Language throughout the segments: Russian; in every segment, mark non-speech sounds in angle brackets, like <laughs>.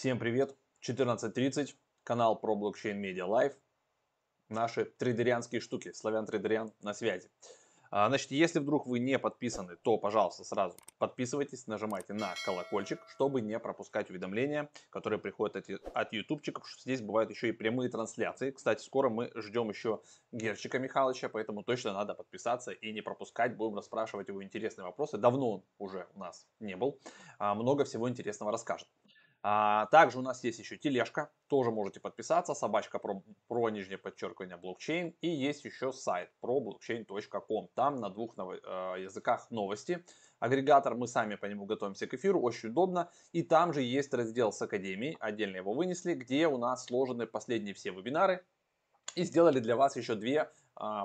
Всем привет! 14.30, канал про блокчейн Media Live. Наши трейдерианские штуки, славян трейдериан на связи. А, значит, если вдруг вы не подписаны, то, пожалуйста, сразу подписывайтесь, нажимайте на колокольчик, чтобы не пропускать уведомления, которые приходят от, от ютубчиков, здесь бывают еще и прямые трансляции. Кстати, скоро мы ждем еще Герчика Михайловича, поэтому точно надо подписаться и не пропускать. Будем расспрашивать его интересные вопросы. Давно он уже у нас не был. А, много всего интересного расскажет. А, также у нас есть еще тележка, тоже можете подписаться, собачка про, про нижнее подчеркивание блокчейн. И есть еще сайт про blockchain.com. Там на двух нов... э, языках новости. Агрегатор, мы сами по нему готовимся к эфиру, очень удобно. И там же есть раздел с Академией, отдельно его вынесли, где у нас сложены последние все вебинары. И сделали для вас еще две а,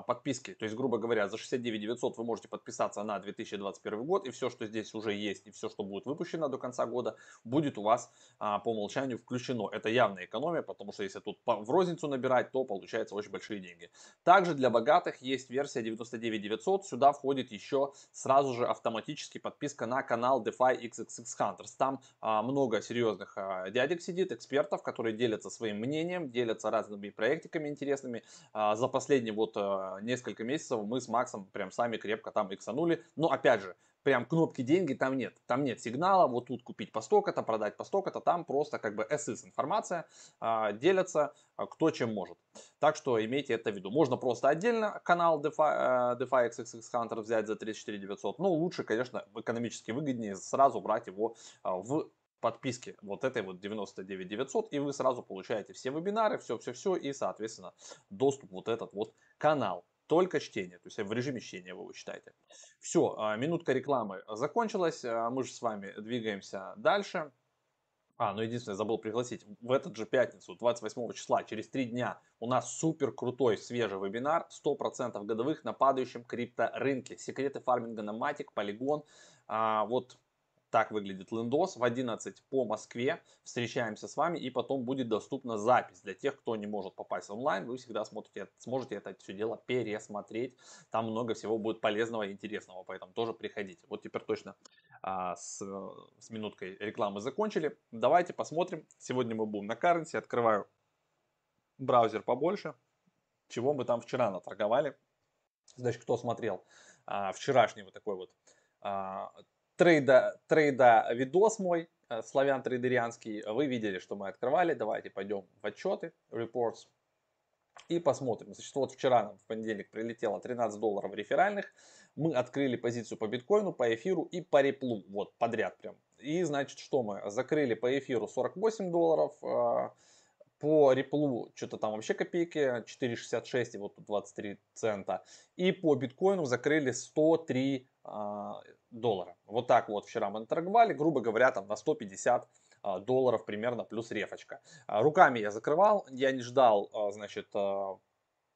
подписки. То есть, грубо говоря, за 69 900 вы можете подписаться на 2021 год, и все, что здесь уже есть, и все, что будет выпущено до конца года, будет у вас а, по умолчанию включено. Это явная экономия, потому что если тут в розницу набирать, то получается очень большие деньги. Также для богатых есть версия 99 900. Сюда входит еще сразу же автоматически подписка на канал DeFi XXX Hunters. Там а, много серьезных а, дядек сидит, экспертов, которые делятся своим мнением, делятся разными проектиками интересными. А, за последний вот а, Э, несколько месяцев мы с Максом прям сами крепко там иксанули. Но опять же, прям кнопки деньги там нет. Там нет сигнала, вот тут купить по столько-то, продать по столько-то. Там просто как бы SS информация, а, делятся а, кто чем может. Так что имейте это в виду. Можно просто отдельно канал DeFi, э, DeFi XXX Hunter взять за 34 900. Но лучше, конечно, экономически выгоднее сразу брать его а, в подписки вот этой вот 99 900 и вы сразу получаете все вебинары, все-все-все и соответственно доступ вот этот вот канал. Только чтение, то есть в режиме чтения вы его читаете. Все, а, минутка рекламы закончилась, а, мы же с вами двигаемся дальше. А, ну единственное, забыл пригласить, в этот же пятницу, 28 числа, через три дня, у нас супер крутой свежий вебинар, 100% годовых на падающем крипторынке. Секреты фарминга на Матик, Полигон. А, вот так выглядит лендос в 11 по Москве. Встречаемся с вами и потом будет доступна запись. Для тех, кто не может попасть онлайн, вы всегда смотрите, сможете это все дело пересмотреть. Там много всего будет полезного и интересного, поэтому тоже приходите. Вот теперь точно а, с, с минуткой рекламы закончили. Давайте посмотрим. Сегодня мы будем на Currency. Открываю браузер побольше. Чего мы там вчера наторговали. Значит, кто смотрел а, вчерашний вот такой вот а, трейда, трейда видос мой, э, славян трейдерианский, вы видели, что мы открывали. Давайте пойдем в отчеты, reports и посмотрим. Значит, вот вчера нам в понедельник прилетело 13 долларов реферальных. Мы открыли позицию по биткоину, по эфиру и по реплу. Вот подряд прям. И значит, что мы? Закрыли по эфиру 48 долларов, э, по реплу что-то там вообще копейки, 4,66 и вот тут 23 цента. И по биткоину закрыли 103 а, доллара. Вот так вот вчера мы торговали, грубо говоря, там на 150 а, долларов примерно плюс рефочка. А, руками я закрывал, я не ждал, а, значит,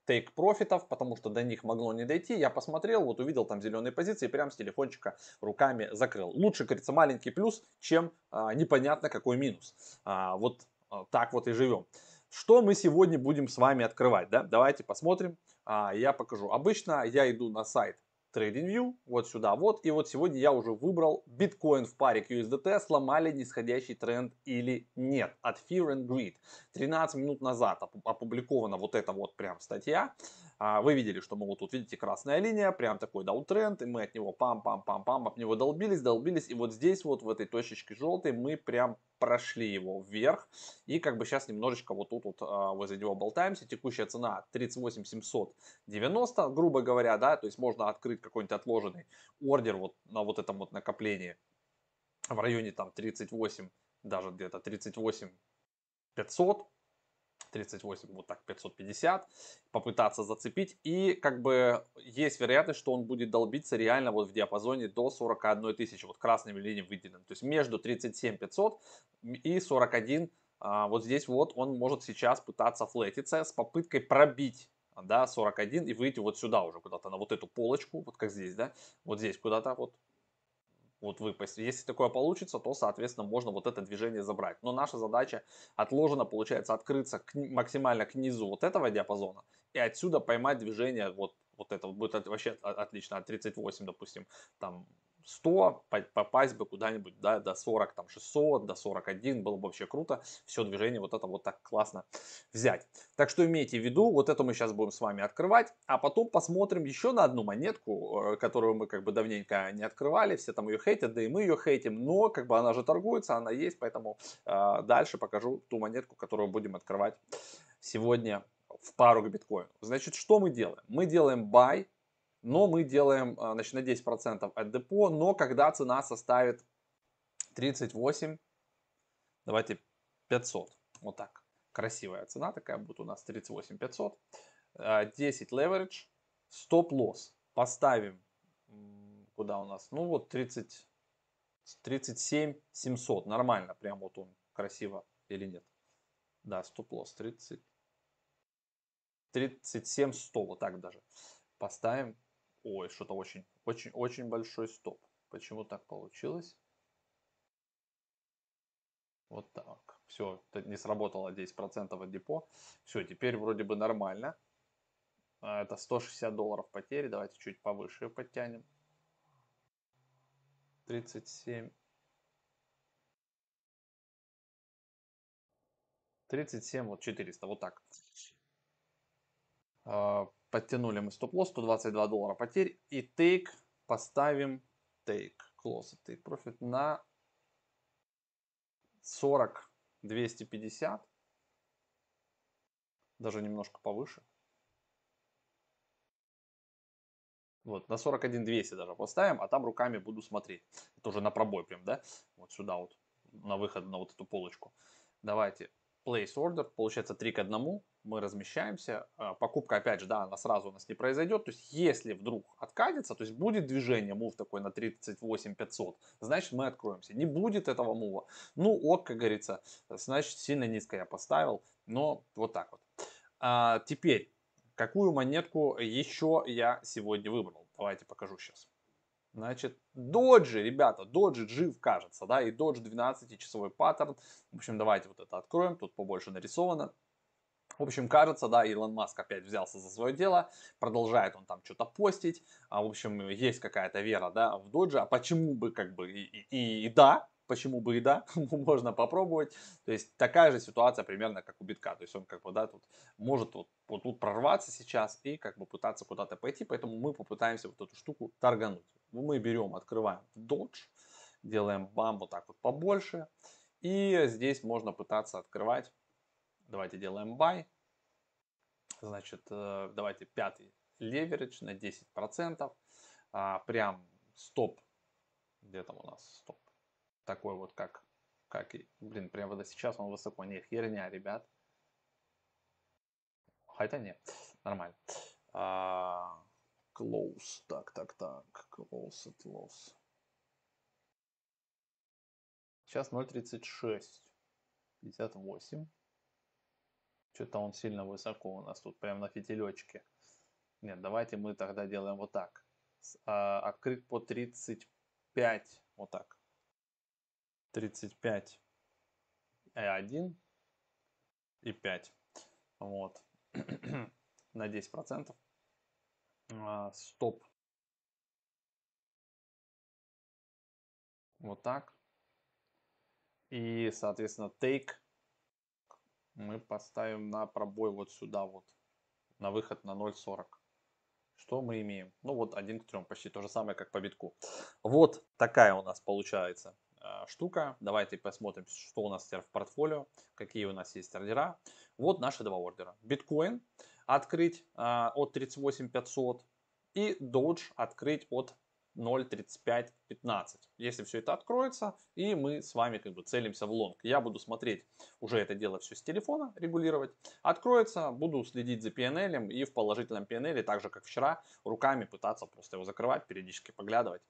тейк профитов, потому что до них могло не дойти. Я посмотрел, вот увидел там зеленые позиции, прям с телефончика руками закрыл. Лучше, говорится, маленький плюс, чем а, непонятно какой минус. А, вот так вот и живем. Что мы сегодня будем с вами открывать? Да? Давайте посмотрим. А, я покажу. Обычно я иду на сайт TradingView, вот сюда вот. И вот сегодня я уже выбрал биткоин в паре к USDT, сломали нисходящий тренд или нет. От Fear and Greed. 13 минут назад опубликована вот эта вот прям статья. А, вы видели, что мы тут видите красная линия, прям такой даунтренд, и мы от него пам-пам-пам-пам, об него долбились, долбились. И вот здесь вот в этой точечке желтой мы прям прошли его вверх. И как бы сейчас немножечко вот тут вот а, возле него болтаемся. Текущая цена 38 790, грубо говоря, да, то есть можно открыть какой-нибудь отложенный ордер вот на вот этом вот накоплении в районе там 38, даже где-то 38 500, 38, вот так 550, попытаться зацепить. И как бы есть вероятность, что он будет долбиться реально вот в диапазоне до 41 тысячи, вот красными линиями выделен. То есть между 37 500 и 41, а, вот здесь вот он может сейчас пытаться флетиться с попыткой пробить да, 41 и выйти вот сюда уже куда-то на вот эту полочку, вот как здесь, да, вот здесь куда-то вот вот выпасть. Если такое получится, то, соответственно, можно вот это движение забрать. Но наша задача отложена, получается, открыться к, максимально к низу вот этого диапазона и отсюда поймать движение вот, вот это. Будет вообще отлично. От 38, допустим, там 100, попасть бы куда-нибудь да, до 40, там 600, до 41, было бы вообще круто. Все движение вот это вот так классно взять. Так что имейте в виду, вот это мы сейчас будем с вами открывать, а потом посмотрим еще на одну монетку, э, которую мы как бы давненько не открывали, все там ее хейтят, да и мы ее хейтим, но как бы она же торгуется, она есть, поэтому э, дальше покажу ту монетку, которую будем открывать сегодня в пару к биткоину. Значит, что мы делаем? Мы делаем buy но мы делаем а, значит, на 10% от депо, но когда цена составит 38, давайте 500, вот так, красивая цена такая будет у нас 38 500, 10 leverage, стоп-лосс поставим, куда у нас, ну вот 30, 37 700, нормально, прям вот он красиво или нет, да, стоп-лосс 30, 37 100, вот так даже. Поставим, Ой, что-то очень, очень, очень большой стоп. Почему так получилось? Вот так. Все, не сработало 10% от депо. Все, теперь вроде бы нормально. А, это 160 долларов потери. Давайте чуть повыше подтянем. 37. 37, вот 400, вот так. Подтянули мы стоп-лосс, 122 доллара потерь. И take поставим, take, close, take profit на 40, 250. Даже немножко повыше. Вот, на 41 200 даже поставим, а там руками буду смотреть. Это уже на пробой прям, да? Вот сюда вот, на выход на вот эту полочку. Давайте place order, получается 3 к 1, мы размещаемся. А, покупка, опять же, да, она сразу у нас не произойдет. То есть, если вдруг откатится, то есть будет движение, мув такой на 38 500, значит мы откроемся. Не будет этого мува. Ну, ок, как говорится, значит сильно низко я поставил, но вот так вот. А, теперь, какую монетку еще я сегодня выбрал? Давайте покажу сейчас. Значит, доджи, ребята, доджи жив, кажется, да, и додж 12-часовой паттерн. В общем, давайте вот это откроем, тут побольше нарисовано. В общем, кажется, да, Илон Маск опять взялся за свое дело, продолжает он там что-то постить, а, в общем, есть какая-то вера, да, в додже, а почему бы, как бы, и, и, и да, почему бы и да, <laughs> можно попробовать. То есть такая же ситуация примерно как у битка. То есть он как бы, да, тут может вот, вот тут прорваться сейчас и как бы пытаться куда-то пойти, поэтому мы попытаемся вот эту штуку торгануть. Ну, мы берем, открываем Dodge, делаем бам вот так вот побольше. И здесь можно пытаться открывать. Давайте делаем buy. Значит, э, давайте пятый леверидж на 10%. А, прям стоп. Где там у нас стоп? Такой вот как, как блин, прямо вот сейчас он высоко. Не, херня, ребят. Хотя нет, нормально. А, Close. Так, так, так. Close at loss. Сейчас 0.36. 58. Что-то он сильно высоко у нас тут, прям на фитилечке. Нет, давайте мы тогда делаем вот так. А, открыт по 35. Вот так. 35 и 1 и 5. Вот. <clears throat> на 10% а, стоп. Вот так. И, соответственно, take мы поставим на пробой вот сюда вот, на выход на 0.40. Что мы имеем? Ну вот 1 к 3, почти то же самое, как по битку. Вот такая у нас получается э, штука. Давайте посмотрим, что у нас теперь в портфолио, какие у нас есть ордера. Вот наши два ордера. Биткоин открыть а, от 38 500 и Doge открыть от 0.3515. Если все это откроется, и мы с вами как бы целимся в лонг. Я буду смотреть уже это дело все с телефона, регулировать. Откроется, буду следить за PNL и в положительном PNL, так же как вчера, руками пытаться просто его закрывать, периодически поглядывать.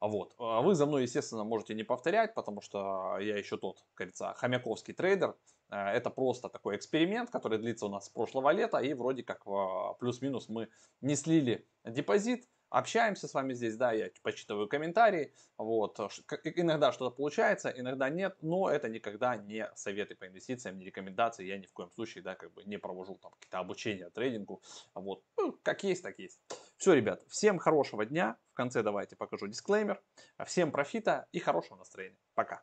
Вот. А вы за мной, естественно, можете не повторять, потому что я еще тот, как хомяковский трейдер. Э, это просто такой эксперимент, который длится у нас с прошлого лета, и вроде как плюс-минус мы не слили депозит, общаемся с вами здесь, да, я почитываю комментарии, вот, иногда что-то получается, иногда нет, но это никогда не советы по инвестициям, не рекомендации, я ни в коем случае, да, как бы не провожу там какие-то обучения трейдингу, вот, ну, как есть, так есть. Все, ребят, всем хорошего дня, в конце давайте покажу дисклеймер, всем профита и хорошего настроения, пока.